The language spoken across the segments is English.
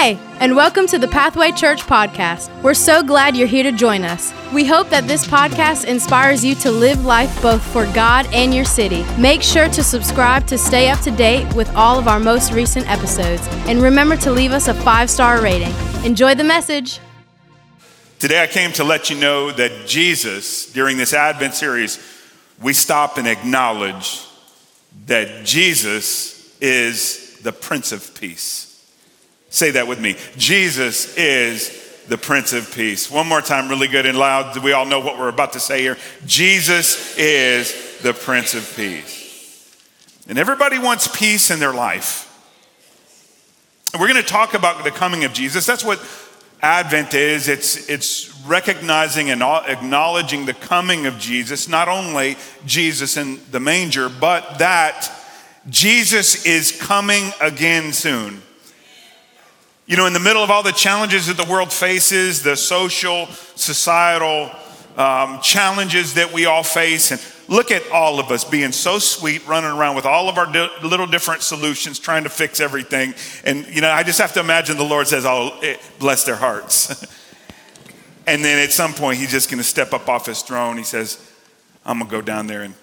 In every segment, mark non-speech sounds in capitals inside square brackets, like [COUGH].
Hey, and welcome to the Pathway Church podcast. We're so glad you're here to join us. We hope that this podcast inspires you to live life both for God and your city. Make sure to subscribe to stay up to date with all of our most recent episodes. And remember to leave us a five star rating. Enjoy the message. Today I came to let you know that Jesus, during this Advent series, we stop and acknowledge that Jesus is the Prince of Peace. Say that with me. Jesus is the Prince of Peace. One more time, really good and loud. Do we all know what we're about to say here? Jesus is the Prince of Peace. And everybody wants peace in their life. We're going to talk about the coming of Jesus. That's what Advent is. It's, it's recognizing and acknowledging the coming of Jesus, not only Jesus in the manger, but that Jesus is coming again soon. You know, in the middle of all the challenges that the world faces, the social, societal um, challenges that we all face, and look at all of us being so sweet, running around with all of our di- little different solutions, trying to fix everything. And, you know, I just have to imagine the Lord says, Oh, bless their hearts. [LAUGHS] and then at some point, he's just going to step up off his throne. He says, I'm going to go down there and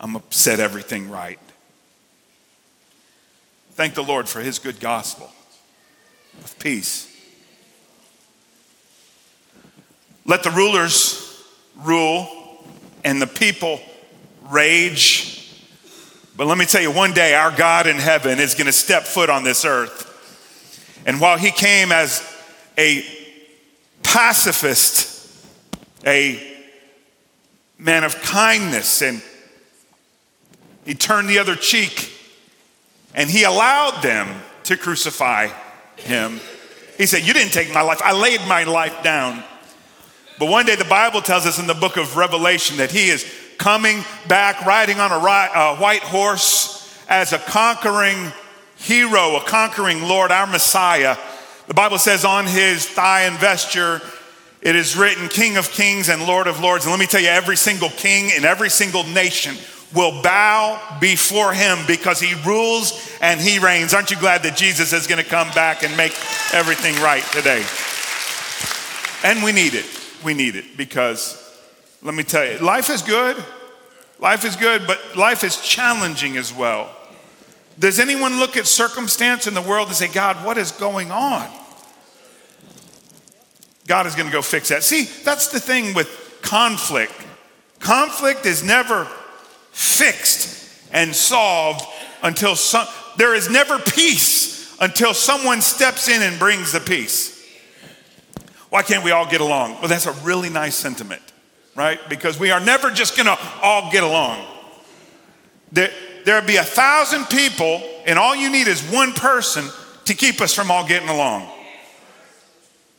I'm going to set everything right. Thank the Lord for his good gospel of peace. Let the rulers rule and the people rage. But let me tell you, one day our God in heaven is going to step foot on this earth. And while he came as a pacifist, a man of kindness, and he turned the other cheek and he allowed them to crucify him. He said, You didn't take my life, I laid my life down. But one day the Bible tells us in the book of Revelation that he is coming back riding on a, a white horse as a conquering hero, a conquering Lord, our Messiah. The Bible says on his thigh and vesture, it is written King of Kings and Lord of Lords. And let me tell you, every single king in every single nation will bow before him because he rules and he reigns. Aren't you glad that Jesus is going to come back and make everything right today? And we need it. We need it because let me tell you, life is good. Life is good, but life is challenging as well. Does anyone look at circumstance in the world and say, God, what is going on? God is going to go fix that. See, that's the thing with conflict. Conflict is never fixed and solved until some, there is never peace until someone steps in and brings the peace. Why can't we all get along? Well, that's a really nice sentiment, right? Because we are never just gonna all get along. There, there'll be a thousand people, and all you need is one person to keep us from all getting along.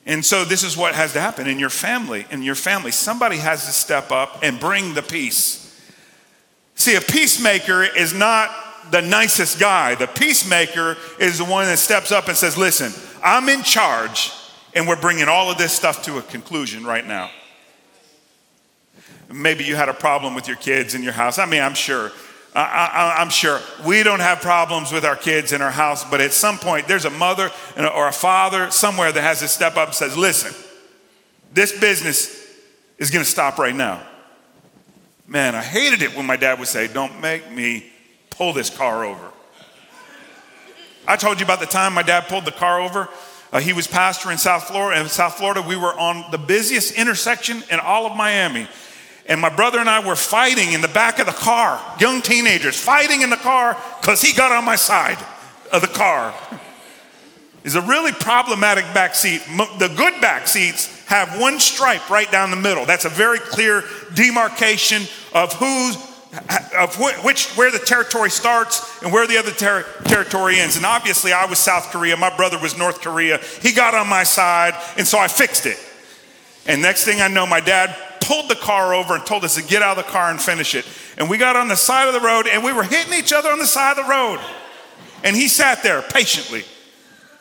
And so this is what has to happen in your family. In your family, somebody has to step up and bring the peace. See, a peacemaker is not the nicest guy. The peacemaker is the one that steps up and says, Listen, I'm in charge, and we're bringing all of this stuff to a conclusion right now. Maybe you had a problem with your kids in your house. I mean, I'm sure. I, am sure we don't have problems with our kids in our house, but at some point, there's a mother or a father somewhere that has to step up and says, Listen, this business is going to stop right now. Man, I hated it when my dad would say, Don't make me pull this car over. I told you about the time my dad pulled the car over. Uh, he was pastor in South Florida. In South Florida, we were on the busiest intersection in all of Miami. And my brother and I were fighting in the back of the car, young teenagers fighting in the car because he got on my side of the car. It's a really problematic back seat. The good back seats have one stripe right down the middle. That's a very clear demarcation of who's of which where the territory starts and where the other ter- territory ends. And obviously, I was South Korea. My brother was North Korea. He got on my side, and so I fixed it. And next thing I know, my dad pulled the car over and told us to get out of the car and finish it. And we got on the side of the road, and we were hitting each other on the side of the road. And he sat there patiently.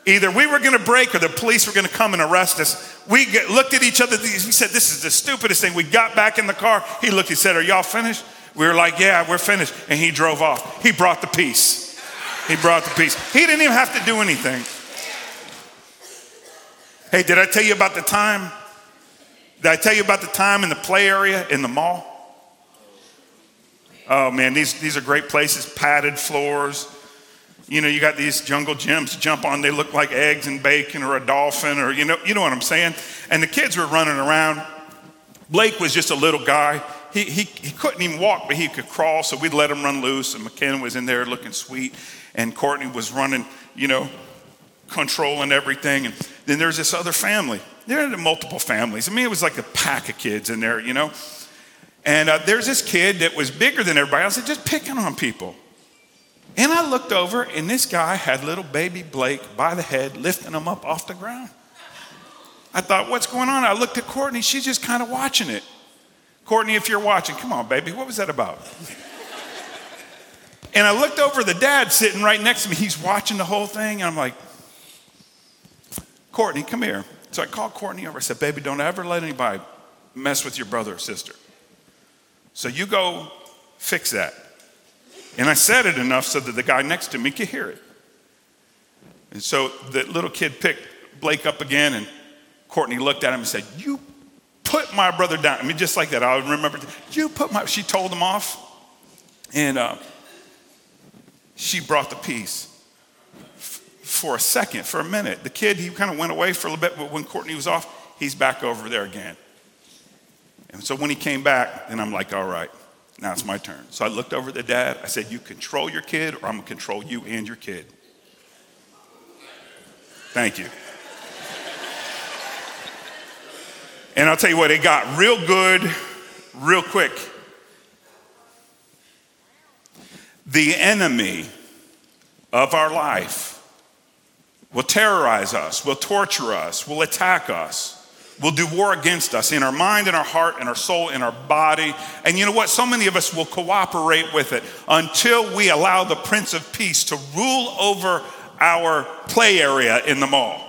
Either we were going to break or the police were going to come and arrest us. We get, looked at each other. He said, This is the stupidest thing. We got back in the car. He looked, he said, Are y'all finished? We were like, Yeah, we're finished. And he drove off. He brought the peace. He brought the peace. He didn't even have to do anything. Hey, did I tell you about the time? Did I tell you about the time in the play area in the mall? Oh man, these, these are great places, padded floors. You know, you got these jungle gyms jump on, they look like eggs and bacon or a dolphin or you know, you know what I'm saying? And the kids were running around. Blake was just a little guy. He, he, he couldn't even walk, but he could crawl, so we'd let him run loose. And McKenna was in there looking sweet, and Courtney was running, you know, controlling everything. And then there's this other family. There are multiple families. I mean, it was like a pack of kids in there, you know. And uh, there's this kid that was bigger than everybody else, just picking on people. And I looked over, and this guy had little baby Blake by the head, lifting him up off the ground. I thought, what's going on? I looked at Courtney, she's just kind of watching it. Courtney, if you're watching, come on, baby, what was that about? and I looked over the dad sitting right next to me. He's watching the whole thing, and I'm like, Courtney, come here. So I called Courtney over. I said, baby, don't ever let anybody mess with your brother or sister. So you go fix that. And I said it enough so that the guy next to me could hear it. And so the little kid picked Blake up again, and Courtney looked at him and said, You put my brother down. I mean, just like that. I remember, you put my, she told him off. And uh, she brought the peace for a second, for a minute. The kid, he kind of went away for a little bit, but when Courtney was off, he's back over there again. And so when he came back, then I'm like, all right, now it's my turn. So I looked over the dad. I said, you control your kid, or I'm going to control you and your kid. Thank you. and I'll tell you what, it got real good real quick. The enemy of our life will terrorize us, will torture us, will attack us will do war against us in our mind, in our heart, in our soul, in our body. And you know what? So many of us will cooperate with it until we allow the Prince of Peace to rule over our play area in the mall.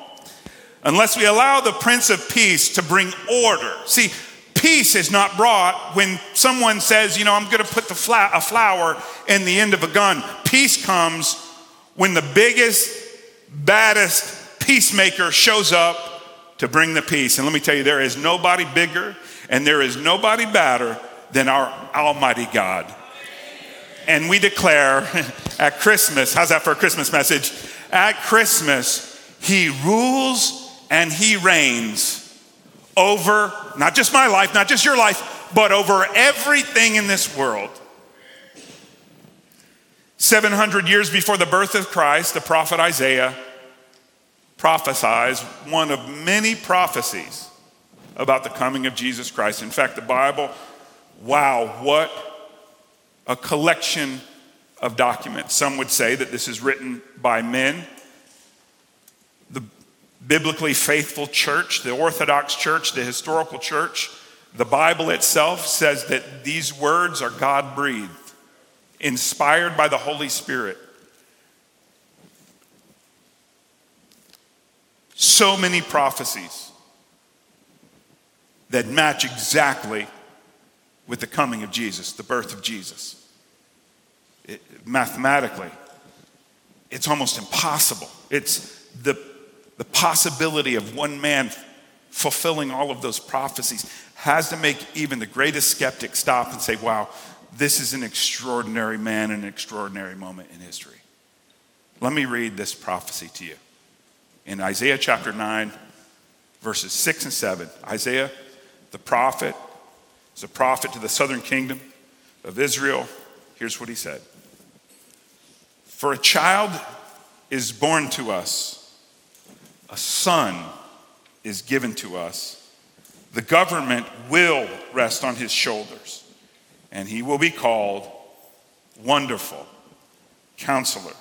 Unless we allow the Prince of Peace to bring order. See, peace is not brought when someone says, you know, I'm going to put the fla- a flower in the end of a gun. Peace comes when the biggest, baddest peacemaker shows up to bring the peace. And let me tell you, there is nobody bigger and there is nobody badder than our Almighty God. And we declare [LAUGHS] at Christmas, how's that for a Christmas message? At Christmas, He rules and He reigns over not just my life, not just your life, but over everything in this world. 700 years before the birth of Christ, the prophet Isaiah prophesies one of many prophecies about the coming of Jesus Christ. In fact, the Bible, wow, what a collection of documents. Some would say that this is written by men. The biblically faithful church, the Orthodox church, the historical church, the Bible itself says that these words are God breathed, inspired by the Holy Spirit. So many prophecies that match exactly with the coming of Jesus, the birth of Jesus. It, mathematically, it's almost impossible. It's the, the possibility of one man fulfilling all of those prophecies has to make even the greatest skeptic stop and say, wow, this is an extraordinary man, an extraordinary moment in history. Let me read this prophecy to you in Isaiah chapter 9, verses 6 and 7. Isaiah, the prophet, is a prophet to the southern kingdom of Israel. Here's what he said For a child is born to us, a son is given to us. The government will rest on his shoulders, and he will be called Wonderful, Counselor,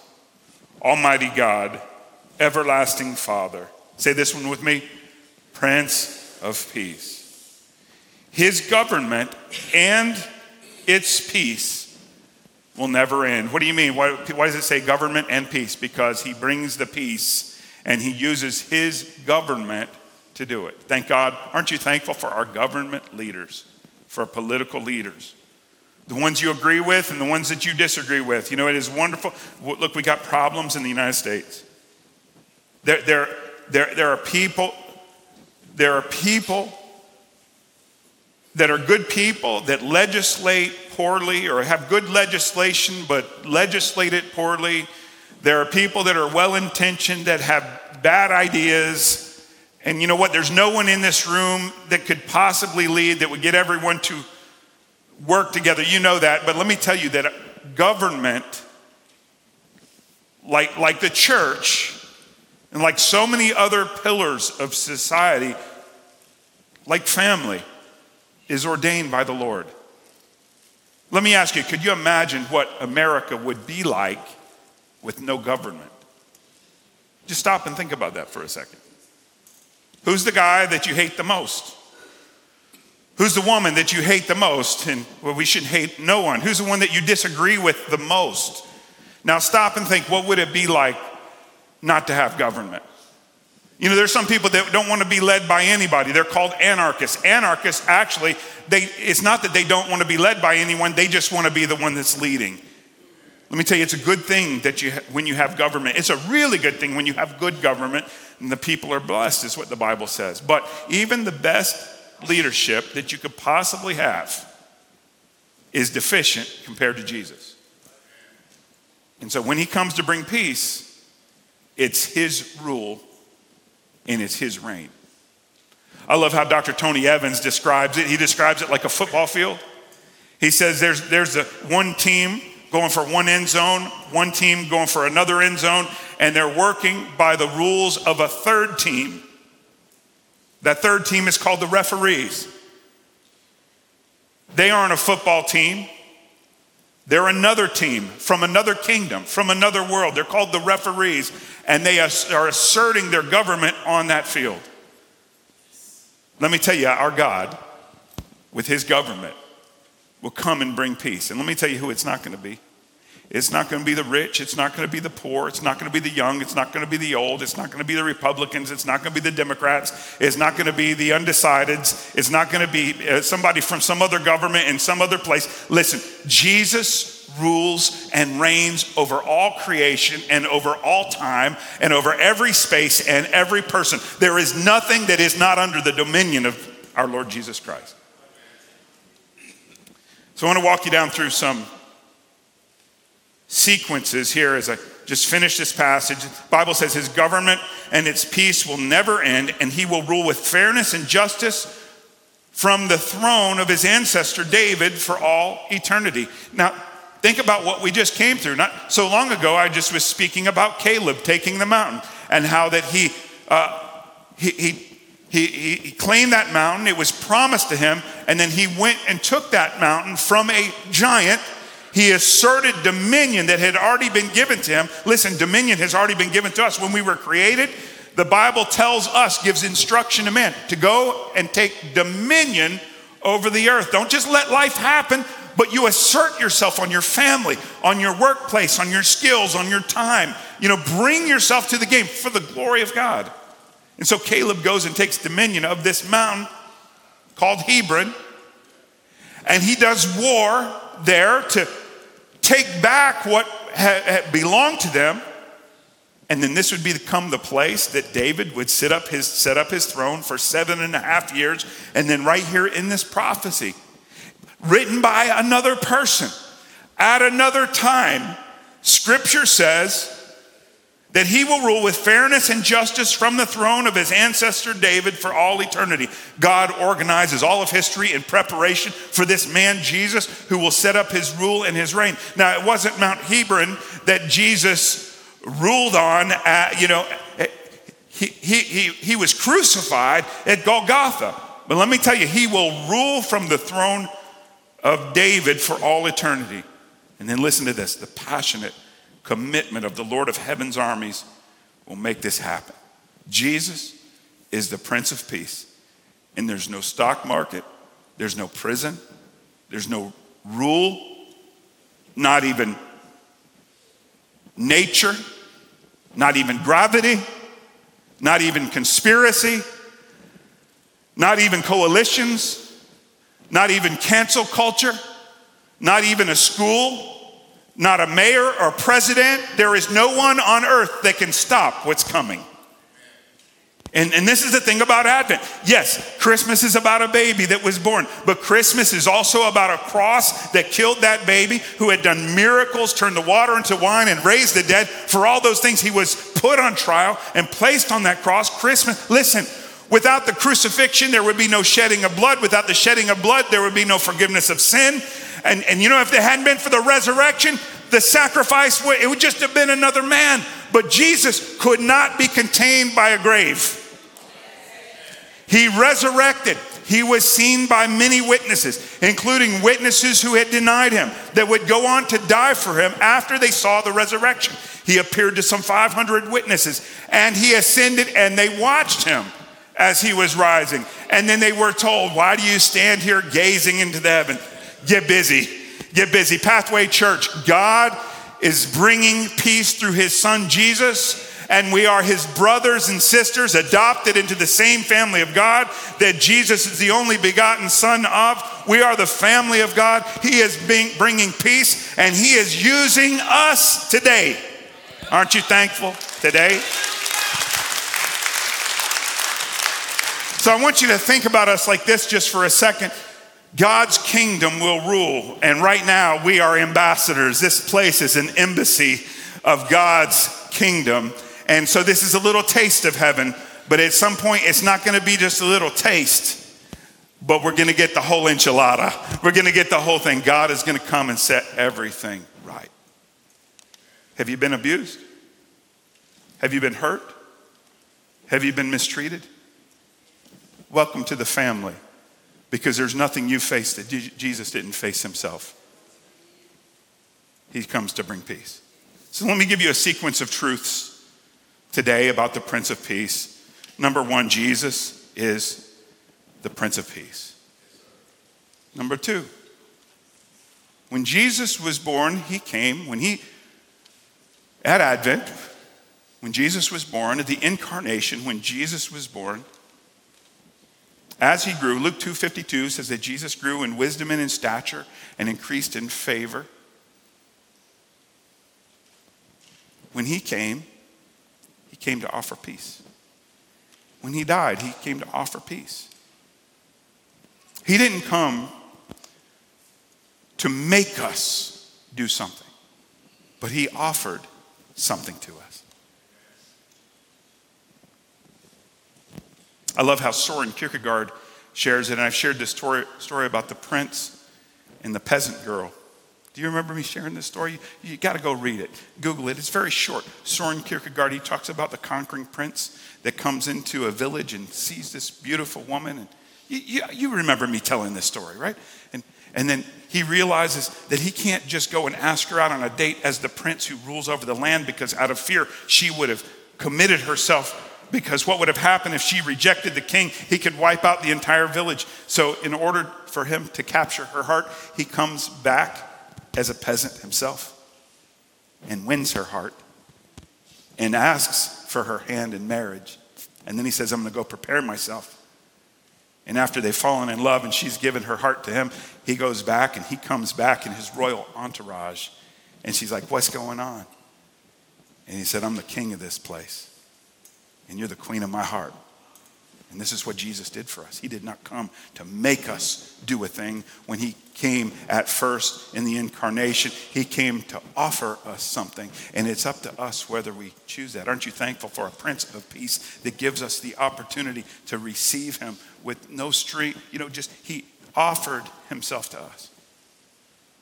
Almighty God everlasting Father. Say this one with me Prince of Peace. His government and its peace will never end. What do you mean? Why, why, does it say government and peace? Because he brings the peace and he uses his government to do it. Thank God. Aren't you thankful for our government leaders, for our political leaders? The ones you agree with and the ones that you disagree with. You know, it is wonderful. Look, we got problems in the United States. There, there, there, there are people there are people that are good people that legislate poorly or have good legislation but legislate it poorly. There are people that are well intentioned that have bad ideas. And you know what? There's no one in this room that could possibly lead that would get everyone to work together. You know that. But let me tell you that government, like, like the church, and like so many other pillars of society, like family, is ordained by the Lord. Let me ask you could you imagine what America would be like with no government? Just stop and think about that for a second. Who's the guy that you hate the most? Who's the woman that you hate the most? And well, we should hate no one. Who's the one that you disagree with the most? Now stop and think what would it be like not to have government? You know, there's some people that don't want to be led by anybody. They're called anarchists. Anarchists actually, they, it's not that they don't want to be led by anyone, they just want to be the one that's leading. Let me tell you, it's a good thing that you, when you have government. It's a really good thing when you have good government and the people are blessed, is what the Bible says. But even the best leadership that you could possibly have is deficient compared to Jesus. And so when he comes to bring peace, it's his rule and it's his reign. I love how Dr. Tony Evans describes it. He describes it like a football field. He says there's, there's a one team going for one end zone, one team going for another end zone, and they're working by the rules of a third team. That third team is called the referees. They aren't a football team. They're another team from another kingdom, from another world. They're called the referees, and they are asserting their government on that field. Let me tell you, our God, with his government, will come and bring peace. And let me tell you who it's not going to be. It's not going to be the rich. It's not going to be the poor. It's not going to be the young. It's not going to be the old. It's not going to be the Republicans. It's not going to be the Democrats. It's not going to be the undecideds. It's not going to be uh, somebody from some other government in some other place. Listen, Jesus rules and reigns over all creation and over all time and over every space and every person. There is nothing that is not under the dominion of our Lord Jesus Christ. So I want to walk you down through some sequences here as I just finish this passage. The Bible says his government and its peace will never end, and he will rule with fairness and justice from the throne of his ancestor David for all eternity. Now, think about what we just came through. Not so long ago, I just was speaking about Caleb taking the mountain and how that he, uh, he, he he, he, he, claimed that mountain, it was promised to him, and then he went and took that mountain from a giant he asserted dominion that had already been given to him. Listen, dominion has already been given to us. When we were created, the Bible tells us, gives instruction to men to go and take dominion over the earth. Don't just let life happen, but you assert yourself on your family, on your workplace, on your skills, on your time. You know, bring yourself to the game for the glory of God. And so Caleb goes and takes dominion of this mountain called Hebron, and he does war there to take back what had, belonged to them. And then this would become the place that David would sit up his, set up his throne for seven and a half years. And then, right here in this prophecy, written by another person at another time, scripture says that he will rule with fairness and justice from the throne of his ancestor David for all eternity. God organizes all of history in preparation for this man, Jesus, who will set up his rule and his reign. Now, it wasn't Mount Hebron that Jesus ruled on, at, you know, he, he, he, he was crucified at Golgotha. But let me tell you, he will rule from the throne of David for all eternity. And then listen to this the passionate commitment of the Lord of heaven's armies will make this happen. Jesus is the Prince of Peace. And there's no stock market, there's no prison, there's no rule, not even nature, not even gravity, not even conspiracy, not even coalitions, not even cancel culture, not even a school not a mayor or president. There is no one on earth that can stop what's coming. And, and this is the thing about Advent. Yes, Christmas is about a baby that was born, but Christmas is also about a cross that killed that baby who had done miracles, turned the water into wine, and raised the dead. For all those things, he was put on trial and placed on that cross. Christmas, listen, without the crucifixion, there would be no shedding of blood. Without the shedding of blood, there would be no forgiveness of sin. And, and you know, if it hadn't been for the resurrection, the sacrifice, it would just have been another man. But Jesus could not be contained by a grave. He resurrected. He was seen by many witnesses, including witnesses who had denied him, that would go on to die for him after they saw the resurrection. He appeared to some 500 witnesses, and he ascended, and they watched him as he was rising. And then they were told, Why do you stand here gazing into the heaven? Get busy. Get busy. Pathway Church, God is bringing peace through his son Jesus and we are his brothers and sisters, adopted into the same family of God that Jesus is the only begotten Son of. We are the family of God. He is being, bringing peace, and he is using us today. Aren't you thankful today? So I want you to think about us like this just for a second. God's kingdom will rule, and right now we are ambassadors. This place is an embassy of God's kingdom. And so this is a little taste of heaven, but at some point it's not going to be just a little taste, but we're going to get the whole enchilada. We're going to get the whole thing. God is going to come and set everything right. Have you been abused? Have you been hurt? Have you been mistreated? Welcome to the family because there's nothing you faced that Jesus didn't face himself. He comes to bring peace. So let me give you a sequence of truths today about the Prince of Peace. Number one, Jesus is the Prince of Peace. Number two, when Jesus was born, he came, when he, at Advent, when Jesus was born, at the incarnation, when Jesus was born, as he grew, Luke 2:52 says that Jesus grew in wisdom and in stature and increased in favor. When he came, he came to offer peace. When he died, he came to offer peace. He didn't come to make us do something, but he offered something to us. I love how Soren Kierkegaard shares it, and I've shared this story, story about the prince and the peasant girl do you remember me sharing this story? You, you got to go read it. Google it. It's very short. Soren Kierkegaard, he talks about the conquering prince that comes into a village and sees this beautiful woman. And you, you, you remember me telling this story, right? And, and then he realizes that he can't just go and ask her out on a date as the prince who rules over the land because out of fear, she would have committed herself because what would have happened if she rejected the king? He could wipe out the entire village. So, in order for him to capture her heart, he comes back as a peasant himself and wins her heart and asks for her hand in marriage. And then he says, I'm going to go prepare myself. And after they've fallen in love and she's given her heart to him, he goes back and he comes back in his royal entourage. And she's like, What's going on? And he said, I'm the king of this place. And you're the queen of my heart. And this is what Jesus did for us. He did not come to make us do a thing. When He came at first in the incarnation, He came to offer us something. And it's up to us whether we choose that. Aren't you thankful for a Prince of Peace that gives us the opportunity to receive Him with no street? You know, just He offered Himself to us.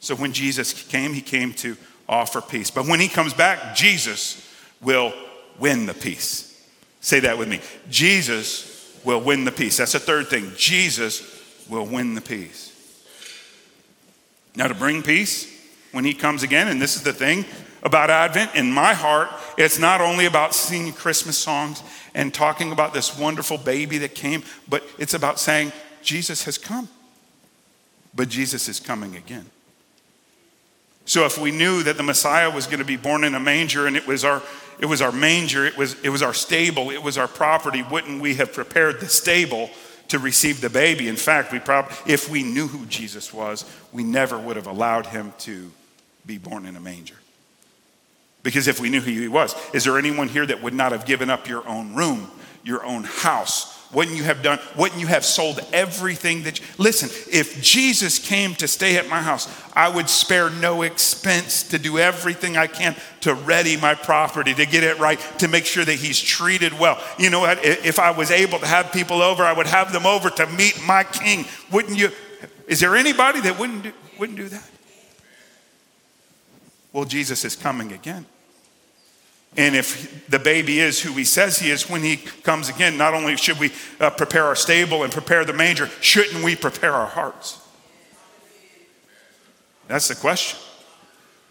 So when Jesus came, He came to offer peace. But when He comes back, Jesus will win the peace. Say that with me. Jesus will win the peace. That's the third thing. Jesus will win the peace. Now, to bring peace when he comes again, and this is the thing about Advent, in my heart, it's not only about singing Christmas songs and talking about this wonderful baby that came, but it's about saying, Jesus has come. But Jesus is coming again. So if we knew that the Messiah was going to be born in a manger and it was our it was our manger, it was, it was our stable, it was our property. Wouldn't we have prepared the stable to receive the baby? In fact, we probably, if we knew who Jesus was, we never would have allowed him to be born in a manger. Because if we knew who he was, is there anyone here that would not have given up your own room your own house? Wouldn't you have done, wouldn't you have sold everything that you, listen, if Jesus came to stay at my house, I would spare no expense to do everything I can to ready my property, to get it right, to make sure that he's treated well. You know what? If I was able to have people over, I would have them over to meet my king. Wouldn't you? Is there anybody that wouldn't do, wouldn't do that? Well, Jesus is coming again. And if the baby is who he says he is when he comes again, not only should we uh, prepare our stable and prepare the manger, shouldn't we prepare our hearts? That's the question.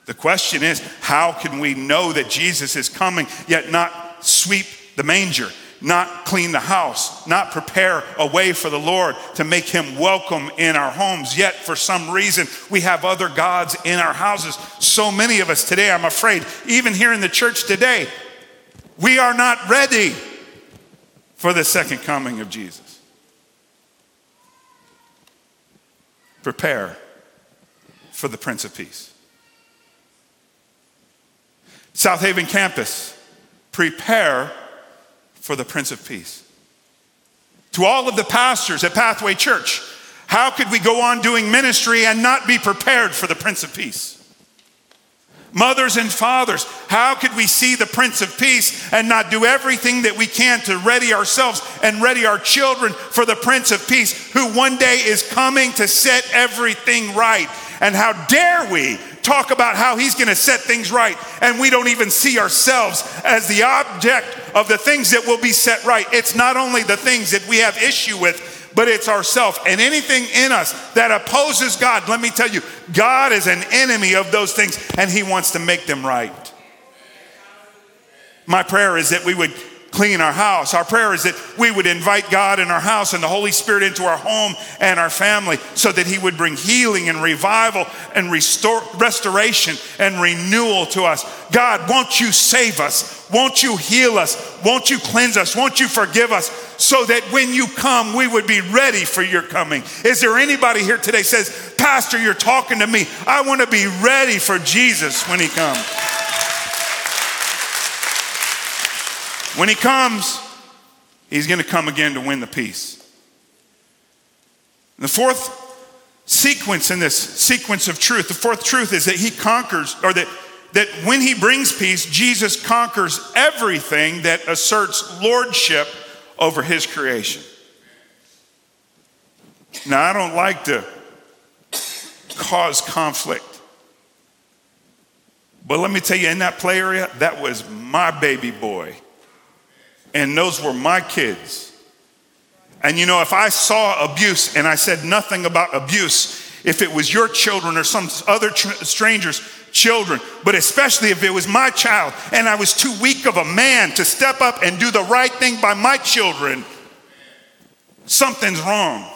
The question is how can we know that Jesus is coming yet not sweep the manger? Not clean the house, not prepare a way for the Lord to make him welcome in our homes. Yet, for some reason, we have other gods in our houses. So many of us today, I'm afraid, even here in the church today, we are not ready for the second coming of Jesus. Prepare for the Prince of Peace. South Haven campus, prepare for the Prince of Peace. To all of the pastors at Pathway Church, how could we go on doing ministry and not be prepared for the Prince of Peace? Mothers and fathers, how could we see the Prince of Peace and not do everything that we can to ready ourselves and ready our children for the Prince of Peace who one day is coming to set everything right? And how dare we talk about how he's going to set things right and we don't even see ourselves as the object of the things that will be set right. It's not only the things that we have issue with, but it's ourself and anything in us that opposes God. Let me tell you, God is an enemy of those things and he wants to make them right. My prayer is that we would clean our house. Our prayer is that we would invite God in our house and the Holy Spirit into our home and our family so that He would bring healing and revival and restore, restoration and renewal to us. God, won't you save us? Won't you heal us? Won't you cleanse us? Won't you forgive us so that when you come, we would be ready for your coming? Is there anybody here today says, Pastor, you're talking to me. I want to be ready for Jesus when He comes. When he comes, he's going to come again to win the peace. The fourth sequence in this sequence of truth, the fourth truth is that he conquers, or that, that when he brings peace, Jesus conquers everything that asserts lordship over his creation. Now, I don't like to cause conflict. But let me tell you, in that play area, that was my baby boy and those were my kids. And you know, if I saw abuse and I said nothing about abuse, if it was your children or some other tr- stranger's children, but especially if it was my child and I was too weak of a man to step up and do the right thing by my children, something's wrong.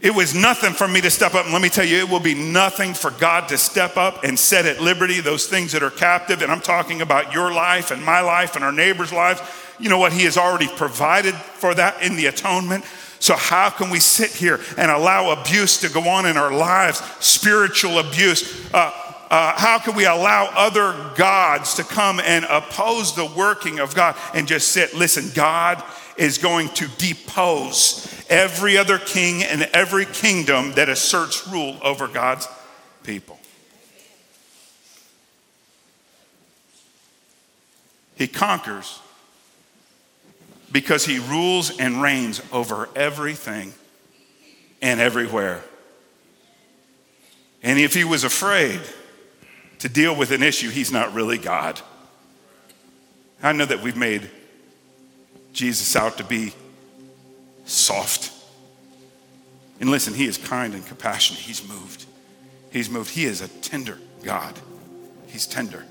It was nothing for me to step up. And let me tell you, it will be nothing for God to step up and set at liberty those things that are captive. And I'm talking about your life and my life and our neighbors' lives. You know what? He has already provided for that in the atonement. So, how can we sit here and allow abuse to go on in our lives, spiritual abuse? Uh, uh, how can we allow other gods to come and oppose the working of God and just sit? Listen, God is going to depose every other king and every kingdom that asserts rule over God's people. He conquers because he rules and reigns over everything and everywhere. And if he was afraid to deal with an issue, he's not really God. I know that we've made Jesus out to be soft. And listen, he is kind and compassionate. He's moved. He's moved. He is a tender God. He's tender,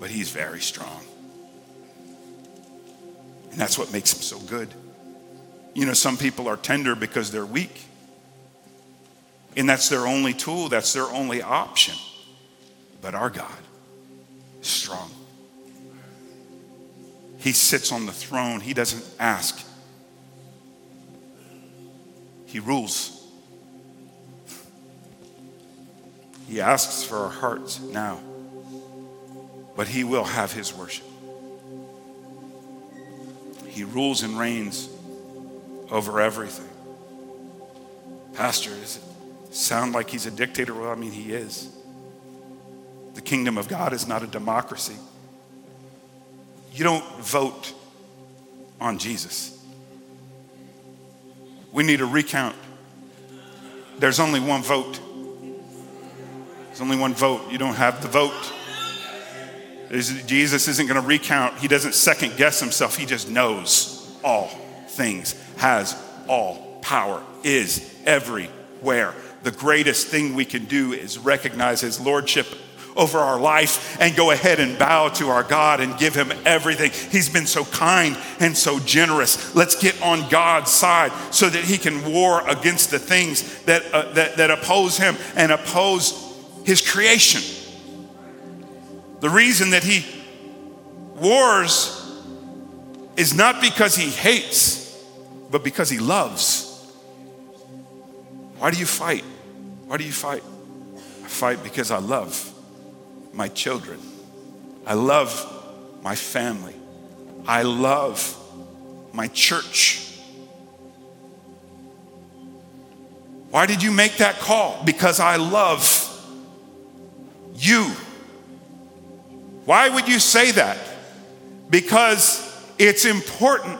but he's very strong. And that's what makes him so good. You know, some people are tender because they're weak. And that's their only tool, that's their only option. But our God is strong. He sits on the throne. He doesn't ask, He rules. He asks for our hearts now, but He will have His worship. He rules and reigns over everything. Pastor, does it sound like he's a dictator? Well, I mean, he is. The kingdom of God is not a democracy. You don't vote on Jesus. We need a recount. There's only one vote. There's only one vote. You don't have the vote. Jesus isn't going to recount. He doesn't second guess himself. He just knows all things, has all power, is everywhere. The greatest thing we can do is recognize his lordship over our life and go ahead and bow to our God and give him everything. He's been so kind and so generous. Let's get on God's side so that he can war against the things that, uh, that, that oppose him and oppose his creation. The reason that he wars is not because he hates, but because he loves. Why do you fight? Why do you fight? I fight because I love my children. I love my family. I love my church. Why did you make that call? Because I love you. Why would you say that? Because it's important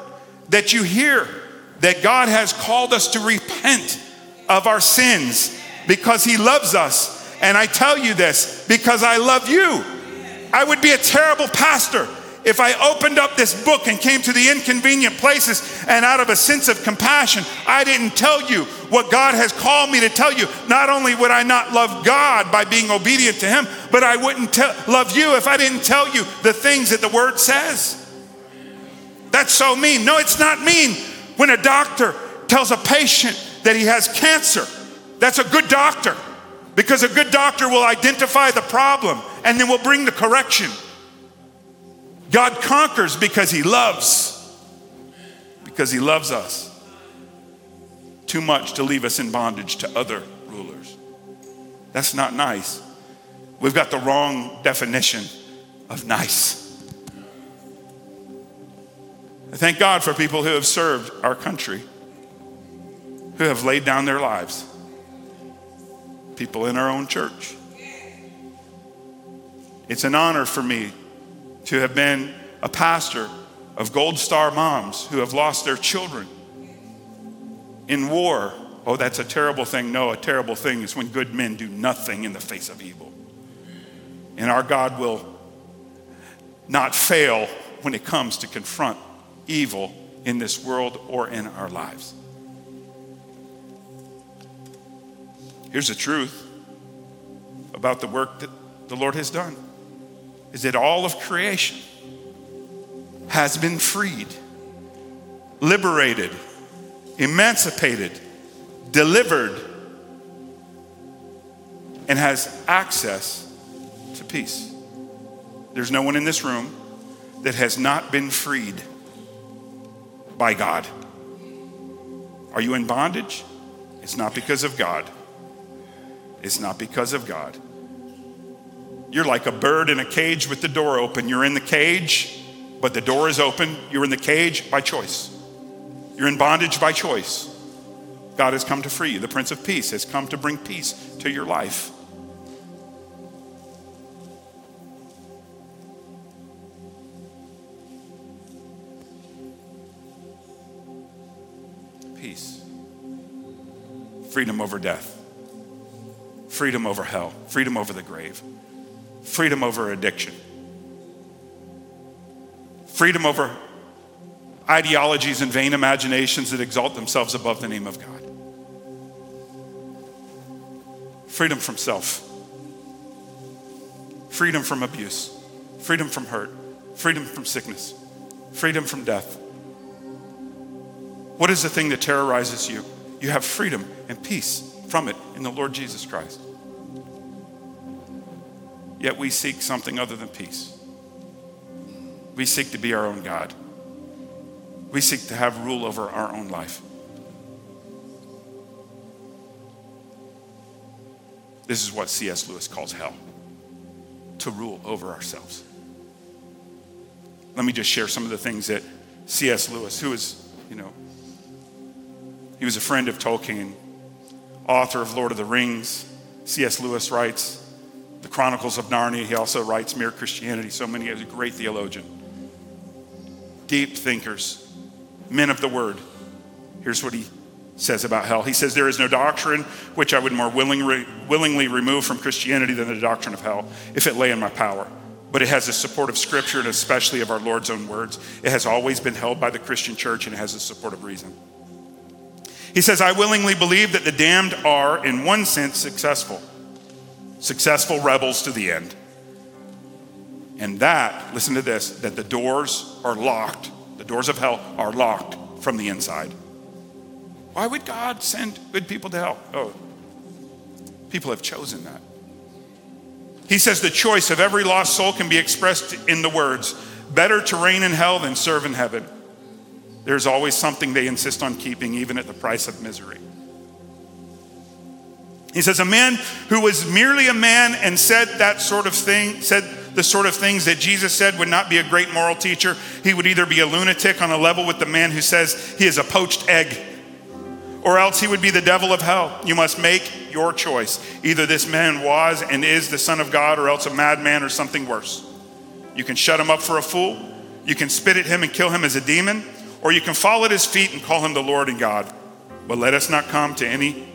that you hear that God has called us to repent of our sins because He loves us. And I tell you this because I love you. I would be a terrible pastor if I opened up this book and came to the inconvenient places and out of a sense of compassion, I didn't tell you what God has called me to tell you. Not only would I not love God by being obedient to Him, but I wouldn't te- love you if I didn't tell you the things that the Word says. That's so mean. No, it's not mean when a doctor tells a patient that he has cancer. That's a good doctor because a good doctor will identify the problem and then will bring the correction. God conquers because he loves, because he loves us too much to leave us in bondage to other rulers. That's not nice. We've got the wrong definition of nice. I thank God for people who have served our country, who have laid down their lives, people in our own church. It's an honor for me to have been a pastor of Gold Star moms who have lost their children in war. Oh, that's a terrible thing. No, a terrible thing is when good men do nothing in the face of evil. And our God will not fail when it comes to confront evil in this world or in our lives. Here's the truth about the work that the Lord has done is that all of creation has been freed, liberated, emancipated, delivered, and has access to peace. There's no one in this room that has not been freed by God. Are you in bondage? It's not because of God. It's not because of God. You're like a bird in a cage with the door open. You're in the cage, but the door is open. You're in the cage by choice. You're in bondage by choice. God has come to free you. The Prince of Peace has come to bring peace to your life. Peace. Freedom over death. Freedom over hell. Freedom over the grave freedom over addiction, freedom over ideologies and vain imaginations that exalt themselves above the name of God, freedom from self, freedom from abuse, freedom from hurt, freedom from sickness, freedom from death. What is the thing that terrorizes you? You have freedom and peace from it in the Lord Jesus Christ. Yet we seek something other than peace. We seek to be our own God. We seek to have rule over our own life. This is what C.S. Lewis calls hell to rule over ourselves. Let me just share some of the things that C.S. Lewis, who was, you know, he was a friend of Tolkien, author of Lord of the Rings. C.S. Lewis writes the Chronicles of Narnia. He also writes Mere Christianity. So many, he's a great theologian. Deep thinkers, men of the word. Here's what he says about hell. He says, There is no doctrine which I would more willingly, willingly remove from Christianity than the doctrine of hell, if it lay in my power. But it has the support of Scripture and especially of our Lord's own words. It has always been held by the Christian church and it has the support of reason. He says, I willingly believe that the damned are, in one sense, successful. Successful rebels to the end. And that, listen to this, that the doors are locked. The doors of hell are locked from the inside. Why would God send good people to hell? Oh, people have chosen that. He says the choice of every lost soul can be expressed in the words better to reign in hell than serve in heaven. There's always something they insist on keeping, even at the price of misery. He says, A man who was merely a man and said that sort of thing, said the sort of things that Jesus said would not be a great moral teacher. He would either be a lunatic on a level with the man who says he is a poached egg or else he would be the devil of hell. You must make your choice. Either this man was and is the Son of God, or else a madman or something worse. You can shut him up for a fool, you can spit at him and kill him as a demon, or you can fall at his feet and call him the Lord and God. But let us not come to any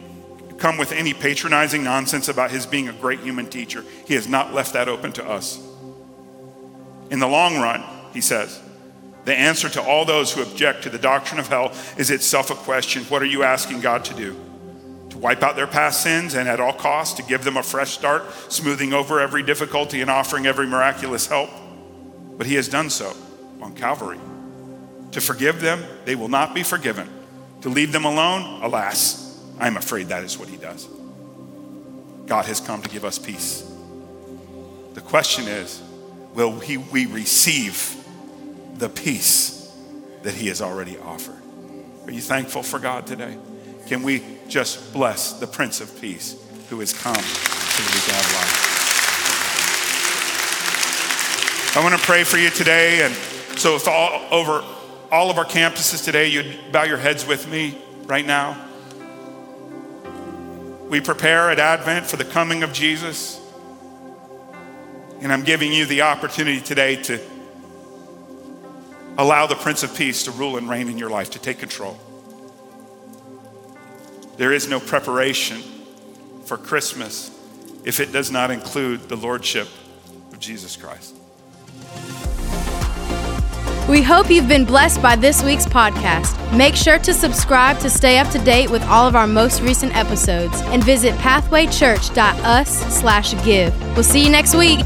come with any patronizing nonsense about his being a great human teacher. He has not left that open to us. In the long run, he says, the answer to all those who object to the doctrine of hell is itself a question what are you asking God to do? To wipe out their past sins and at all costs to give them a fresh start, smoothing over every difficulty and offering every miraculous help? But He has done so on Calvary. To forgive them, they will not be forgiven. To leave them alone, alas, I am afraid that is what He does. God has come to give us peace. The question is will he, we receive the peace that He has already offered. Are you thankful for God today? Can we just bless the Prince of Peace who has come to the God life? I want to pray for you today. And so, if all over all of our campuses today, you'd bow your heads with me right now. We prepare at Advent for the coming of Jesus. And I'm giving you the opportunity today to Allow the Prince of Peace to rule and reign in your life, to take control. There is no preparation for Christmas if it does not include the Lordship of Jesus Christ. We hope you've been blessed by this week's podcast. Make sure to subscribe to stay up to date with all of our most recent episodes and visit pathwaychurch.us/give. We'll see you next week.